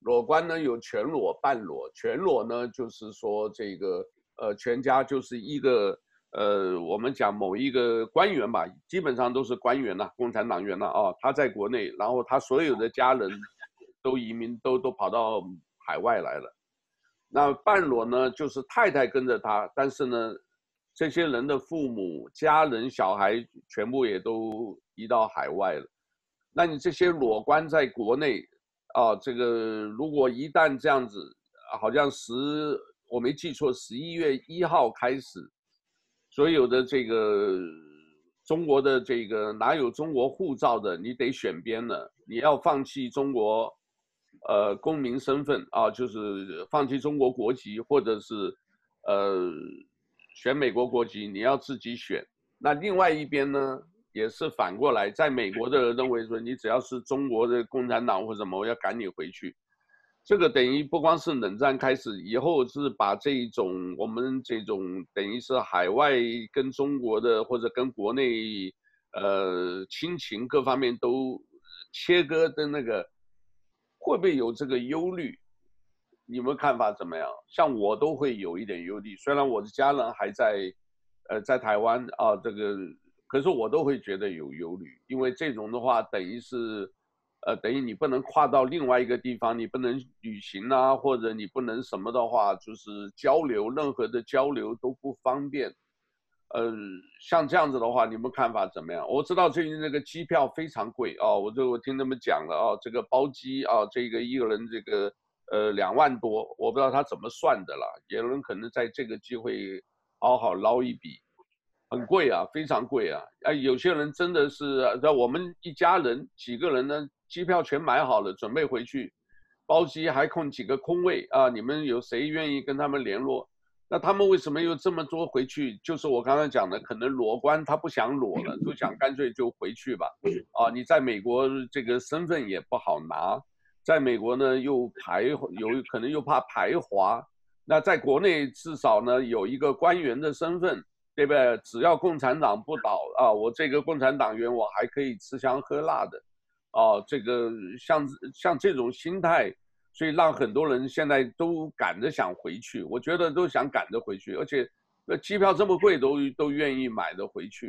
裸官呢有全裸、半裸，全裸呢就是说这个呃全家就是一个。呃，我们讲某一个官员吧，基本上都是官员呐，共产党员呐啊，他在国内，然后他所有的家人都移民，都都跑到海外来了。那半裸呢，就是太太跟着他，但是呢，这些人的父母、家人、小孩全部也都移到海外了。那你这些裸官在国内啊，这个如果一旦这样子，好像十我没记错，十一月一号开始。所有的这个中国的这个哪有中国护照的，你得选边了。你要放弃中国，呃，公民身份啊，就是放弃中国国籍，或者是呃，选美国国籍，你要自己选。那另外一边呢，也是反过来，在美国的人认为说，你只要是中国的共产党或什么，我要赶你回去。这个等于不光是冷战开始以后，是把这一种我们这种等于是海外跟中国的或者跟国内，呃，亲情各方面都切割的那个，会不会有这个忧虑？你们看法怎么样？像我都会有一点忧虑，虽然我的家人还在，呃，在台湾啊，这个，可是我都会觉得有忧虑，因为这种的话等于是。呃，等于你不能跨到另外一个地方，你不能旅行啊，或者你不能什么的话，就是交流，任何的交流都不方便。呃，像这样子的话，你们看法怎么样？我知道最近那个机票非常贵哦，我就我听他们讲了哦，这个包机啊，这个一个人这个呃两万多，我不知道他怎么算的了。有人可能在这个机会好好捞一笔，很贵啊，非常贵啊。啊，有些人真的是在我们一家人几个人呢。机票全买好了，准备回去，包机还空几个空位啊！你们有谁愿意跟他们联络？那他们为什么又这么多回去？就是我刚才讲的，可能裸官他不想裸了，就想干脆就回去吧。啊，你在美国这个身份也不好拿，在美国呢又排有可能又怕排华，那在国内至少呢有一个官员的身份，对不对？只要共产党不倒啊，我这个共产党员我还可以吃香喝辣的。哦，这个像像这种心态，所以让很多人现在都赶着想回去。我觉得都想赶着回去，而且那机票这么贵，都都愿意买的回去。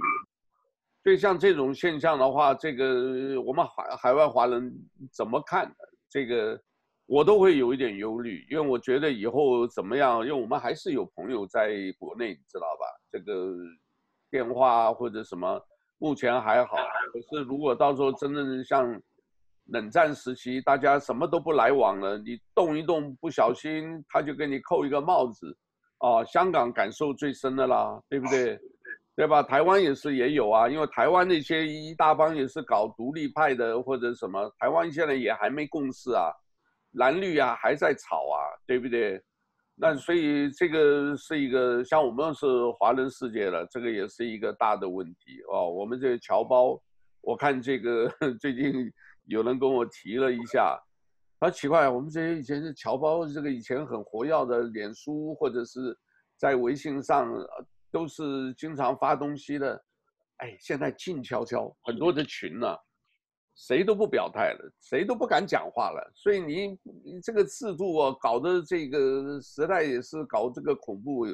所以像这种现象的话，这个我们海海外华人怎么看？这个我都会有一点忧虑，因为我觉得以后怎么样？因为我们还是有朋友在国内，你知道吧？这个电话或者什么，目前还好。可是如果到时候真正像冷战时期，大家什么都不来往了，你动一动不小心，他就给你扣一个帽子，啊，香港感受最深的啦，对不对？对吧？台湾也是也有啊，因为台湾那些一大帮也是搞独立派的或者什么，台湾现在也还没共识啊，蓝绿啊还在吵啊，对不对？那所以这个是一个像我们是华人世界了，这个也是一个大的问题哦。我们这个侨胞，我看这个 最近有人跟我提了一下，他奇怪，我们这些以前是侨胞，这个以前很活跃的脸书或者是在微信上。都是经常发东西的，哎，现在静悄悄，很多的群呢、谁都不表态了，谁都不敢讲话了。所以你你这个制度啊，搞的这个时代也是搞这个恐怖，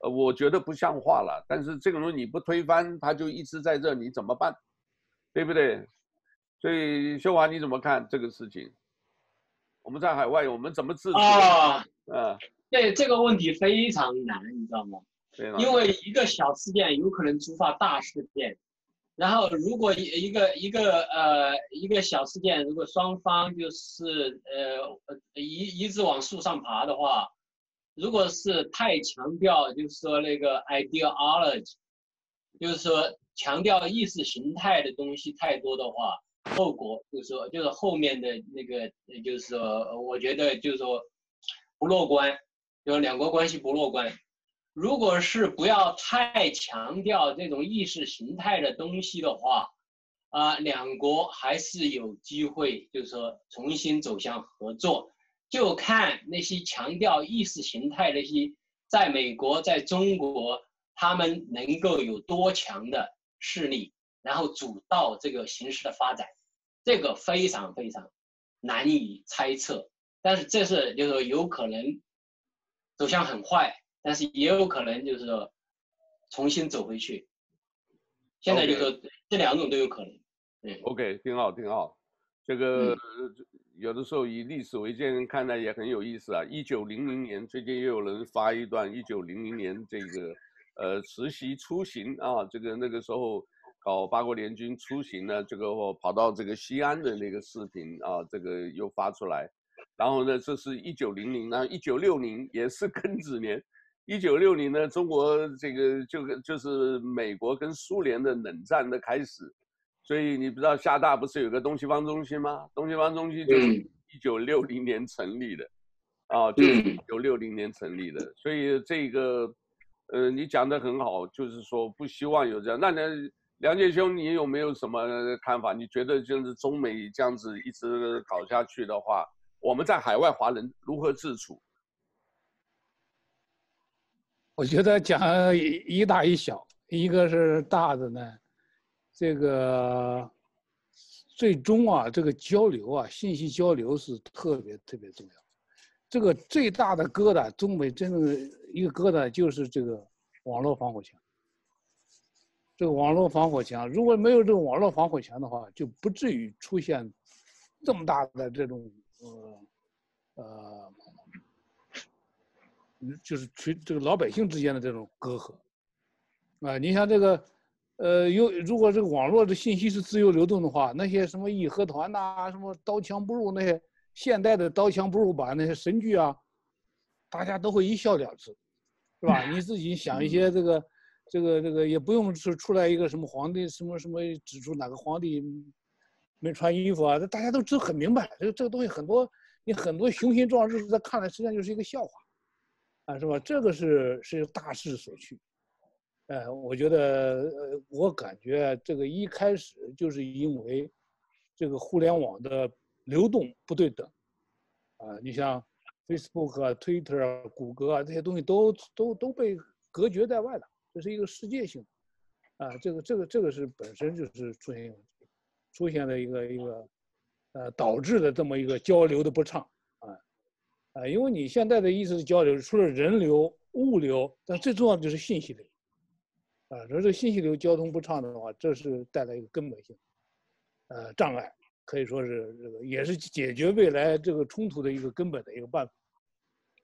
呃，我觉得不像话了。但是这个东西你不推翻，它就一直在这，你怎么办？对不对？所以秀华你怎么看这个事情？我们在海外，我们怎么治？啊，嗯，对这个问题非常难，你知道吗？因为一个小事件有可能触发大事件，然后如果一一个一个呃一个小事件，如果双方就是呃一一直往树上爬的话，如果是太强调就是说那个 ideology，就是说强调意识形态的东西太多的话，后果就是说就是后面的那个就是说我觉得就是说不乐观，就是两国关系不乐观。如果是不要太强调这种意识形态的东西的话，啊，两国还是有机会，就是说重新走向合作，就看那些强调意识形态那些，在美国、在中国，他们能够有多强的势力，然后主导这个形势的发展，这个非常非常难以猜测，但是这是就是说有可能走向很坏。但是也有可能就是说，重新走回去。现在就是说这两种都有可能。对，OK，挺好，挺好。这个有的时候以历史为鉴看来也很有意思啊。一九零零年，最近又有人发一段一九零零年这个呃实习出行啊，这个那个时候搞八国联军出行呢，这个我跑到这个西安的那个视频啊，这个又发出来。然后呢，这是一九零零，然后一九六零也是 庚子年。一九六零呢，中国这个就就是美国跟苏联的冷战的开始，所以你不知道厦大不是有个东西方中心吗？东西方中心就是一九六零年成立的，啊，就是一九六零年成立的。所以这个，呃，你讲的很好，就是说不希望有这样。那梁，梁杰兄，你有没有什么看法？你觉得就是中美这样子一直搞下去的话，我们在海外华人如何自处？我觉得讲一大一小，一个是大的呢，这个最终啊，这个交流啊，信息交流是特别特别重要。这个最大的疙瘩，中美真正的一个疙瘩就是这个网络防火墙。这个网络防火墙，如果没有这个网络防火墙的话，就不至于出现这么大的这种呃呃。就是群这个老百姓之间的这种隔阂，啊，你像这个，呃，有如果这个网络的信息是自由流动的话，那些什么义和团呐，什么刀枪不入那些现代的刀枪不入版那些神剧啊，大家都会一笑了之，是吧？你自己想一些这个，这个这个也不用是出来一个什么皇帝什么什么指出哪个皇帝没穿衣服啊，大家都知很明白，这个这个东西很多你很多雄心壮志在看来实际上就是一个笑话。啊，是吧？这个是是大势所趋，呃，我觉得，呃，我感觉这个一开始就是因为这个互联网的流动不对等，啊，你像 Facebook 啊、Twitter 啊、谷歌啊这些东西都都都被隔绝在外了，这是一个世界性，啊，这个这个这个是本身就是出现出现了一个一个，呃，导致的这么一个交流的不畅。啊，因为你现在的意思是交流，除了人流、物流，但最重要的就是信息流。啊，说这个信息流交通不畅的话，这是带来一个根本性呃障碍，可以说是这个也是解决未来这个冲突的一个根本的一个办法。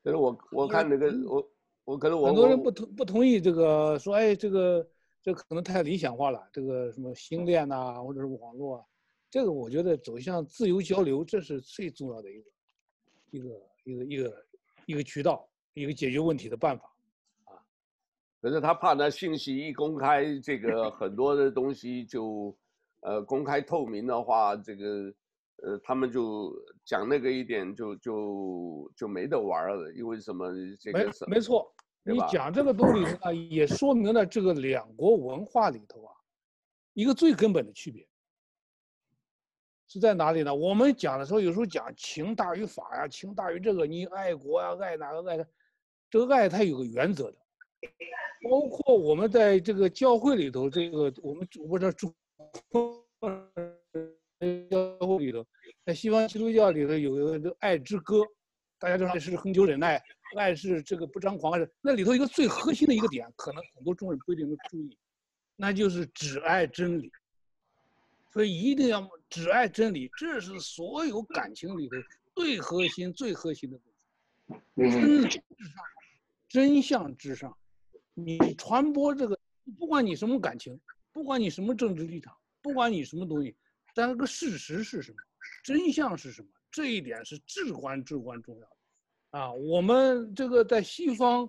可是我我看这个我我可能我很多人不同不同意这个说，哎，这个这可能太理想化了，这个什么星链呐，或者是网络啊，这个我觉得走向自由交流，这是最重要的一个一个一个一个一个渠道，一个解决问题的办法。啊可是他怕呢，信息一公开，这个很多的东西就，呃，公开透明的话，这个，呃，他们就讲那个一点就就就没得玩了，因为什么？这个没没错，你讲这个东西啊，也说明了这个两国文化里头啊，一个最根本的区别是在哪里呢？我们讲的时候，有时候讲情大于法呀，情大于这个，你爱国啊，爱哪个爱的，这个爱它有个原则的。包括我们在这个教会里头，这个我们主播这主教会里头，在西方基督教里头有一个这爱之歌，大家知道是恒久忍耐，爱是这个不张狂，是那里头一个最核心的一个点，可能很多中国人不一定能注意，那就是只爱真理。所以一定要只爱真理，这是所有感情里头最核心、最核心的东西。真理至上，真相至上。你传播这个，不管你什么感情，不管你什么政治立场，不管你什么东西，但这个事实是什么，真相是什么，这一点是至关至关重要的。啊，我们这个在西方，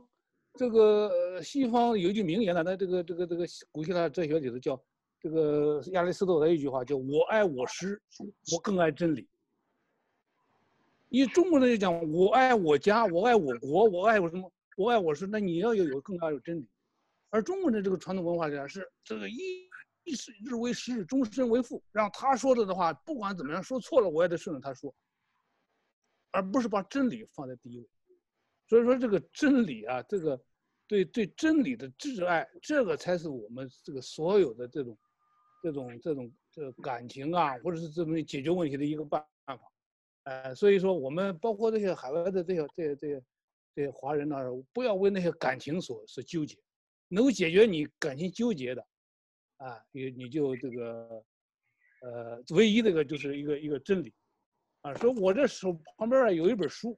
这个西方有一句名言呢，在这个这个这个古希腊哲学里头叫这个亚里士多德一句话叫“我爱我师，我更爱真理”。你中国人就讲“我爱我家，我爱我国，我爱我什么”。我爱我师，那你要有有更加有真理，而中国的这个传统文化讲是这个一一是日为师，终身为父，让他说的的话，不管怎么样说错了，我也得顺着他说，而不是把真理放在第一位。所以说这个真理啊，这个对对真理的挚爱，这个才是我们这个所有的这种这种这种这感情啊，或者是这种解决问题的一个办办法。呃，所以说我们包括这些海外的这些这些这些。这些华人呢，不要为那些感情所所纠结，能够解决你感情纠结的，啊，你你就这个，呃，唯一这个就是一个一个真理，啊，说我这手旁边啊有一本书，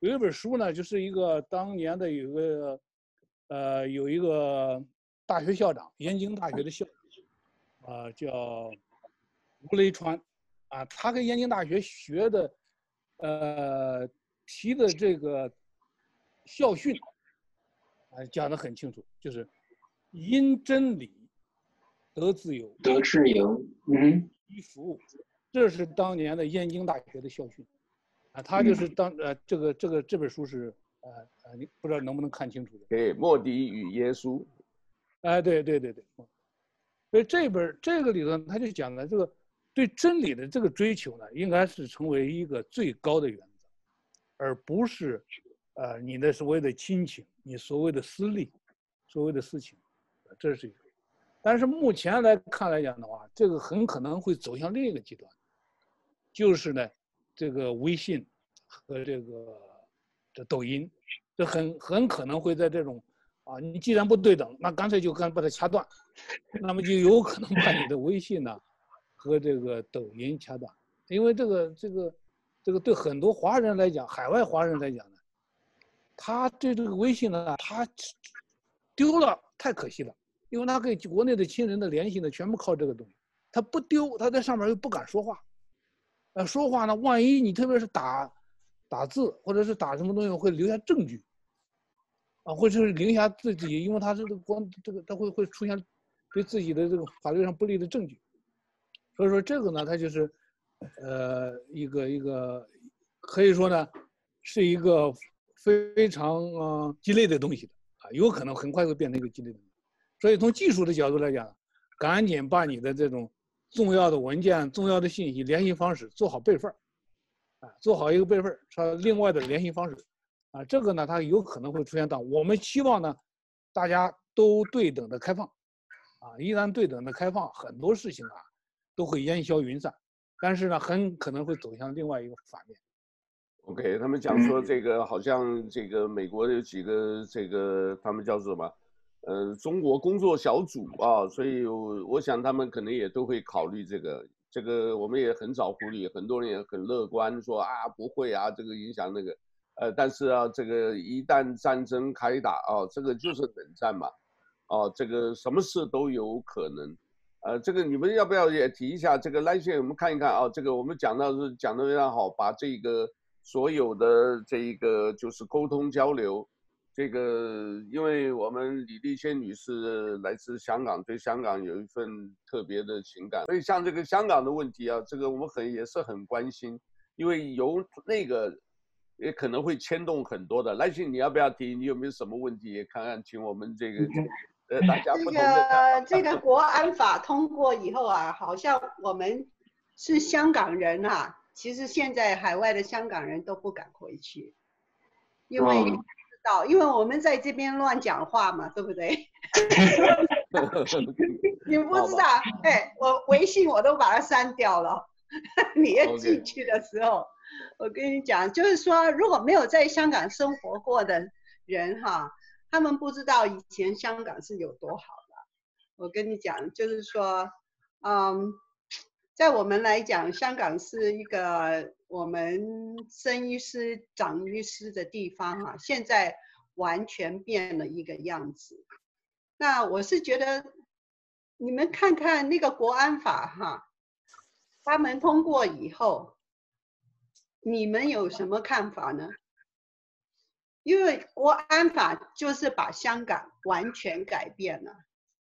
有一本书呢，就是一个当年的有一个，呃，有一个大学校长，燕京大学的校长，啊，叫吴雷川，啊，他跟燕京大学学的，呃，提的这个。校训啊，讲得很清楚，就是因真理得自由，得自由，嗯，依服务，这是当年的燕京大学的校训啊。他就是当呃，这个这个这本书是呃呃，你不知道能不能看清楚的？对，莫迪与耶稣。哎，对对对对。所以这本这个里头，他就讲了这个对真理的这个追求呢，应该是成为一个最高的原则，而不是。呃，你的所谓的亲情，你所谓的私利，所谓的私情，这是一个。但是目前来看来讲的话，这个很可能会走向另一个极端，就是呢，这个微信和这个这抖音，这很很可能会在这种啊，你既然不对等，那干脆就干把它掐断，那么就有可能把你的微信呢和这个抖音掐断，因为这个这个这个对很多华人来讲，海外华人来讲呢。他对这个微信呢，他丢了太可惜了，因为他跟国内的亲人的联系呢，全部靠这个东西。他不丢，他在上面又不敢说话，呃，说话呢，万一你特别是打打字或者是打什么东西，会留下证据，啊，或者是留下自己，因为他这个光这个他会会出现对自己的这个法律上不利的证据。所以说这个呢，他就是，呃，一个一个可以说呢，是一个。非常啊鸡肋的东西的啊，有可能很快会变成一个鸡肋的东西。所以从技术的角度来讲，赶紧把你的这种重要的文件、重要的信息、联系方式做好备份啊，做好一个备份说另外的联系方式啊，这个呢，它有可能会出现到我们期望呢，大家都对等的开放啊，一旦对等的开放，很多事情啊都会烟消云散，但是呢，很可能会走向另外一个反面。OK，他们讲说这个好像这个美国有几个这个他们叫做什么？呃中国工作小组啊，所以我，我想他们可能也都会考虑这个。这个我们也很早呼吁，很多人也很乐观，说啊不会啊，这个影响那个，呃，但是啊，这个一旦战争开打啊，这个就是冷战嘛，哦、这个什么事都有可能，呃，这个你们要不要也提一下？这个来先我们看一看啊，这个我们讲到是讲得非常好，把这个所有的这一个就是沟通交流。这个，因为我们李丽仙女士来自香港，对香港有一份特别的情感，所以像这个香港的问题啊，这个我们很也是很关心，因为由那个也可能会牵动很多的。来信你要不要提？你有没有什么问题？也看看，请我们这个 呃大家不同的。这个这个国安法通过以后啊，好像我们是香港人啊，其实现在海外的香港人都不敢回去，因为。知道因为我们在这边乱讲话嘛，对不对？你不知道，哎，我微信我都把它删掉了。你要进去的时候，我跟你讲，就是说，如果没有在香港生活过的人哈，他们不知道以前香港是有多好的。我跟你讲，就是说，嗯，在我们来讲，香港是一个。我们生于斯长于斯的地方哈、现在完全变了一个样子。那我是觉得，你们看看那个国安法哈、他们通过以后，你们有什么看法呢？因为国安法就是把香港完全改变了，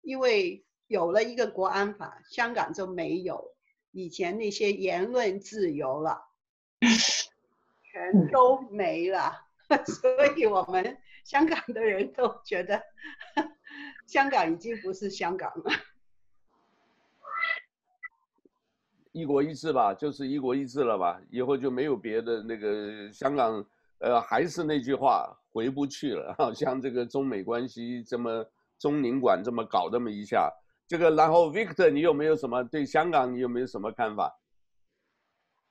因为有了一个国安法，香港就没有以前那些言论自由了。全都没了，所以我们香港的人都觉得，香港已经不是香港了。一国一制吧，就是一国一制了吧，以后就没有别的那个香港，呃，还是那句话，回不去了。像这个中美关系这么中领馆这么搞这么一下，这个然后 Victor，你有没有什么对香港你有没有什么看法？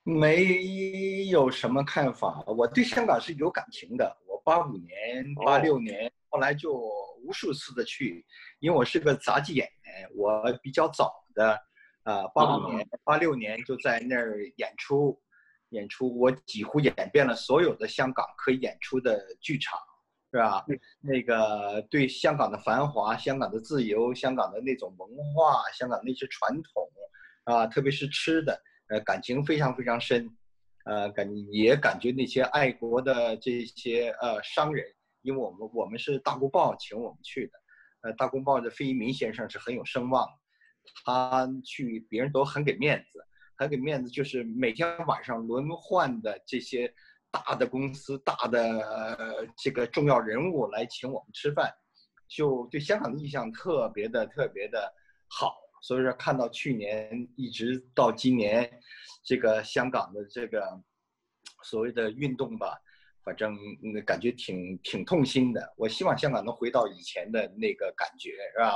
没有什么看法，我对香港是有感情的。我八五年、八六年，后来就无数次的去，因为我是个杂技演员，我比较早的，啊，八五年、八六年就在那儿演出，演出，我几乎演遍了所有的香港可以演出的剧场，是吧？那个对香港的繁华、香港的自由、香港的那种文化、香港那些传统，啊，特别是吃的。呃，感情非常非常深，呃，感也感觉那些爱国的这些呃商人，因为我们我们是大公报请我们去的，呃，大公报的费一民先生是很有声望，他去别人都很给面子，很给面子，就是每天晚上轮换的这些大的公司、大的、呃、这个重要人物来请我们吃饭，就对香港的印象特别的特别的好。所以说，看到去年一直到今年，这个香港的这个所谓的运动吧，反正感觉挺挺痛心的。我希望香港能回到以前的那个感觉，是吧？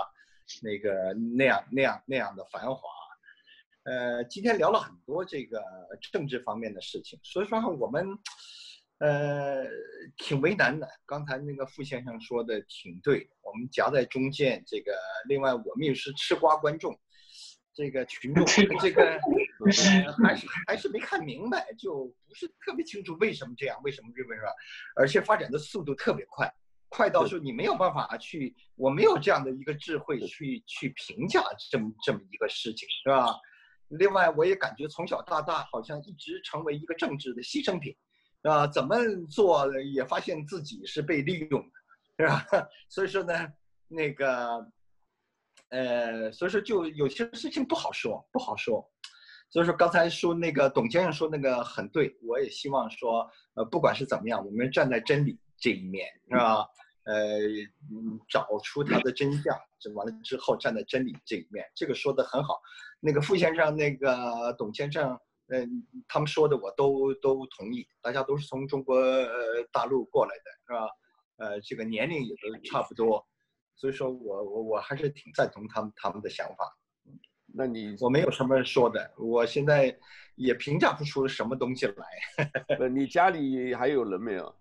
那个那样那样那样的繁华。呃，今天聊了很多这个政治方面的事情，所以说我们。呃，挺为难的。刚才那个傅先生说的挺对，我们夹在中间。这个另外，我们也是吃瓜观众，这个群众，这个、呃、还是还是没看明白，就不是特别清楚为什么这样，为什么这么是吧？而且发展的速度特别快，快到说你没有办法去，我没有这样的一个智慧去去评价这么这么一个事情，是吧？另外，我也感觉从小到大好像一直成为一个政治的牺牲品。啊，怎么做也发现自己是被利用的，是吧？所以说呢，那个，呃，所以说就有些事情不好说，不好说。所以说刚才说那个董先生说那个很对，我也希望说，呃，不管是怎么样，我们站在真理这一面，是吧？呃，找出它的真相，这完了之后站在真理这一面，这个说的很好。那个傅先生，那个董先生。嗯，他们说的我都都同意，大家都是从中国呃大陆过来的，是吧？呃，这个年龄也都差不多，所以说我我我还是挺赞同他们他们的想法。那你我没有什么说的，我现在也评价不出什么东西来。你家里还有人没有？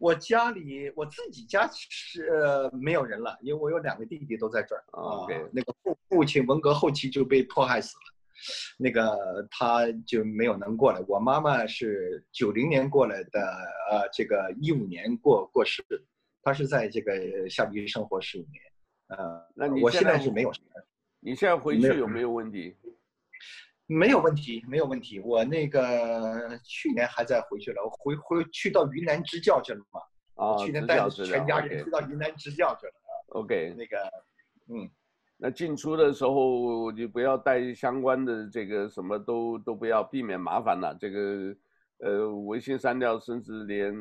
我家里我自己家是、呃、没有人了，因为我有两个弟弟都在这儿啊。那个父父亲文革后期就被迫害死了，那个他就没有能过来。我妈妈是九零年过来的，呃，这个一五年过过世，她是在这个夏威夷生活十五年。呃，那你我现在是没有。你现在回去有没有问题？没有问题，没有问题。我那个去年还在回去了，我回回去到云南支教去了嘛。啊，去年带着全家人去到云南支教去了。OK，那个，嗯，那进出的时候就不要带相关的这个什么都都不要，避免麻烦了。这个，呃，微信删掉，甚至连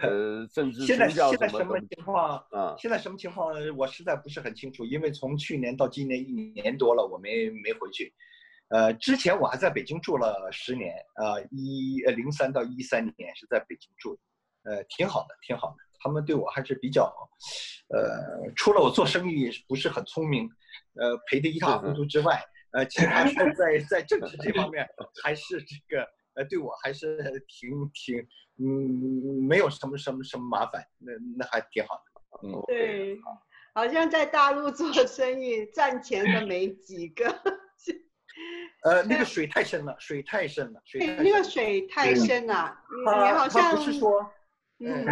呃政治现在现在什么情况啊？现在什么情况？我实在不是很清楚，因为从去年到今年一年多了，我没没回去。呃，之前我还在北京住了十年，啊，一呃零三到一三年是在北京住，呃，挺好的，挺好的。他们对我还是比较，呃，除了我做生意不是很聪明，呃，赔得一塌糊涂之外，呃，其他在在在政治这方面 还是这个，呃，对我还是挺挺，嗯，没有什么什么什么麻烦，那那还挺好的。嗯，对，好像在大陆做生意赚钱的没几个。呃，那个水太深了，水太深了，水。那个水太深了，你好像他不是说，嗯，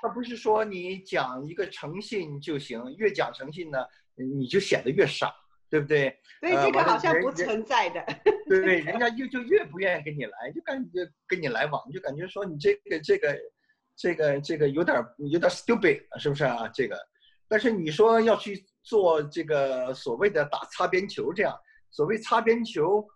他不是说你讲一个诚信就行，越讲诚信呢，你就显得越傻，对不对？所以这个好像不存在的。对 对，人家就就越不愿意跟你来，就感觉跟你来往，就感觉说你这个这个这个这个有点有点 stupid，是不是啊？这个，但是你说要去做这个所谓的打擦边球这样。所谓擦边球，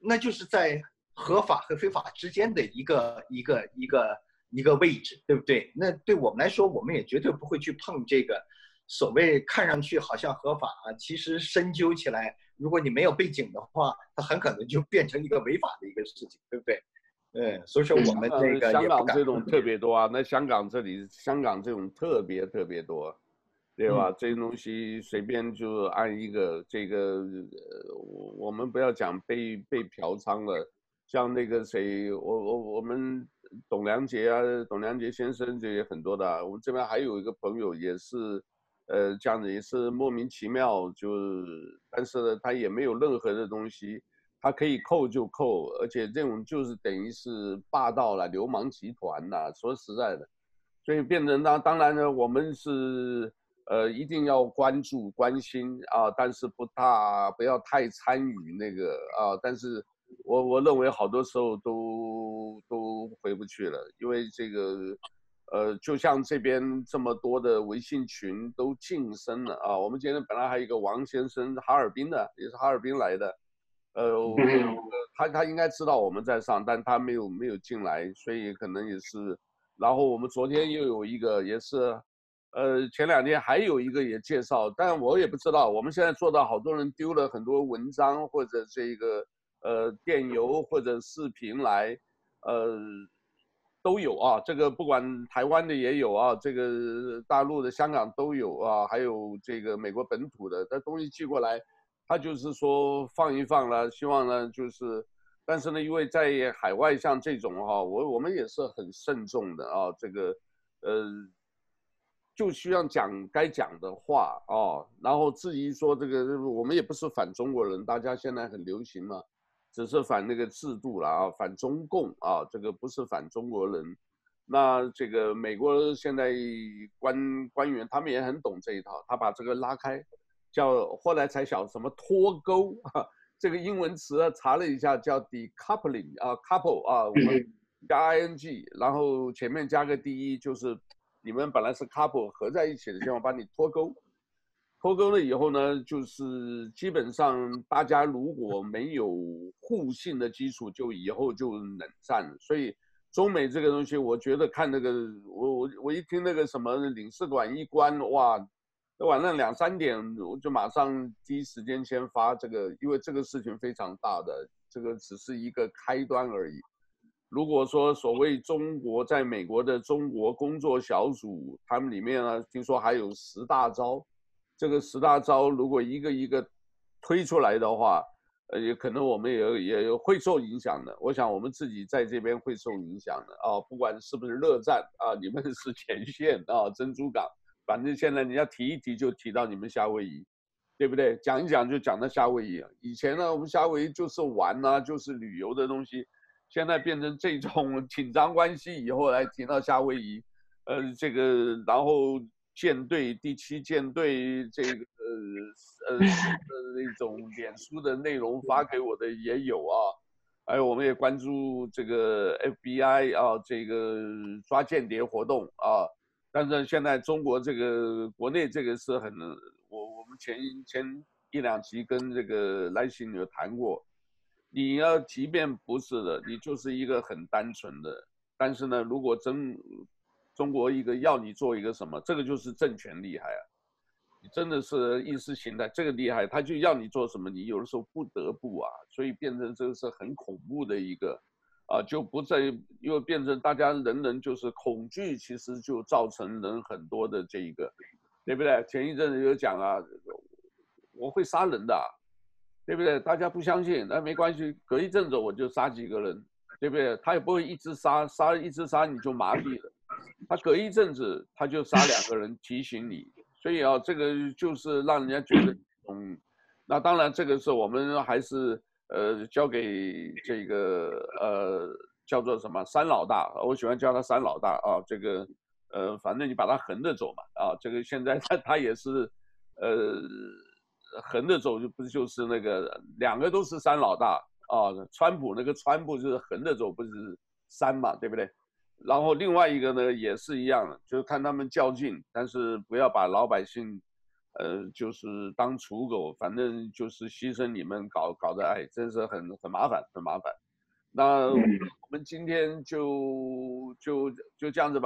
那就是在合法和非法之间的一个一个一个一个位置，对不对？那对我们来说，我们也绝对不会去碰这个所谓看上去好像合法啊，其实深究起来，如果你没有背景的话，它很可能就变成一个违法的一个事情，对不对？嗯，所以说我们这个也不敢。香港这种特别多啊，那香港这里香港这种特别特别多。对吧？嗯、这些东西随便就按一个这个，呃，我们不要讲被被嫖娼了，像那个谁，我我我们董良杰啊，董良杰先生这也很多的、啊。我们这边还有一个朋友也是，呃，这样子也是莫名其妙就，但是呢，他也没有任何的东西，他可以扣就扣，而且这种就是等于是霸道了，流氓集团呐、啊。说实在的，所以变成当当然呢，我们是。呃，一定要关注、关心啊，但是不大不要太参与那个啊。但是我我认为好多时候都都回不去了，因为这个，呃，就像这边这么多的微信群都晋升了啊。我们今天本来还有一个王先生，哈尔滨的，也是哈尔滨来的，呃，他他应该知道我们在上，但他没有没有进来，所以可能也是。然后我们昨天又有一个也是。呃，前两天还有一个也介绍，但我也不知道。我们现在做到好多人丢了很多文章或者这个呃电邮或者视频来，呃，都有啊。这个不管台湾的也有啊，这个大陆的、香港都有啊，还有这个美国本土的，这东西寄过来，他就是说放一放了，希望呢就是，但是呢，因为在海外像这种哈、我我们也是很慎重的啊，这个呃。就需要讲该讲的话哦，然后至于说这个，我们也不是反中国人，大家现在很流行嘛，只是反那个制度了啊，反中共啊，这个不是反中国人。那这个美国现在官官员他们也很懂这一套，他把这个拉开，叫后来才晓得什么脱钩啊，这个英文词查了一下叫 decoupling 啊，couple 啊，我们加 ing，然后前面加个 de 就是。你们本来是 couple 合在一起的，希望把你脱钩，脱钩了以后呢，就是基本上大家如果没有互信的基础，就以后就冷战。所以中美这个东西，我觉得看那个，我我我一听那个什么领事馆一关，哇，晚上两三点我就马上第一时间先发这个，因为这个事情非常大的，这个只是一个开端而已。如果说所谓中国在美国的中国工作小组，他们里面呢，听说还有十大招，这个十大招如果一个一个推出来的话，呃，也可能我们也也会受影响的。我想我们自己在这边会受影响的啊，不管是不是热战啊，你们是前线啊，珍珠港，反正现在你要提一提就提到你们夏威夷，对不对？讲一讲就讲到夏威夷。以前呢，我们夏威夷就是玩呐、就是旅游的东西，现在变成这种紧张关系以后来提到夏威夷，呃，这个然后。舰队第七舰队这个呃呃那种脸书的内容发给我的也有啊，还有我们也关注这个 FBI 啊，这个抓间谍活动啊。但是现在中国这个国内这个是很，我我们前前一两期跟这个来信有谈过，你要即便不是的，你就是一个很单纯的，但是呢，如果真。中国一个要你做一个什么，这个就是政权厉害啊！你真的是意识形态这个厉害，他就要你做什么，你有的时候不得不啊，所以变成这个是很恐怖的一个，啊，就不再又变成大家人人就是恐惧，其实就造成人很多的这一个，对不对？前一阵子有讲啊，我会杀人的，对不对？大家不相信，那没关系，隔一阵子我就杀几个人，对不对？他也不会一直杀，杀一直杀你就麻痹了。他隔一阵子他就杀两个人 提醒你，所以啊，这个就是让人家觉得，嗯，那当然这个是我们还是呃交给这个呃叫做什么三老大，我喜欢叫他三老大啊，这个呃反正你把他横着走嘛啊，这个现在他 他也是呃横着走就不就是那个两个都是山老大啊，川普那个川普就是横着走不是山嘛，对不对？然后另外一个呢也是一样的，就是看他们较劲，但是不要把老百姓，呃，就是当刍狗，反正就是牺牲你们搞搞的，哎，真是很很麻烦，很麻烦。那我们今天就就就这样子吧。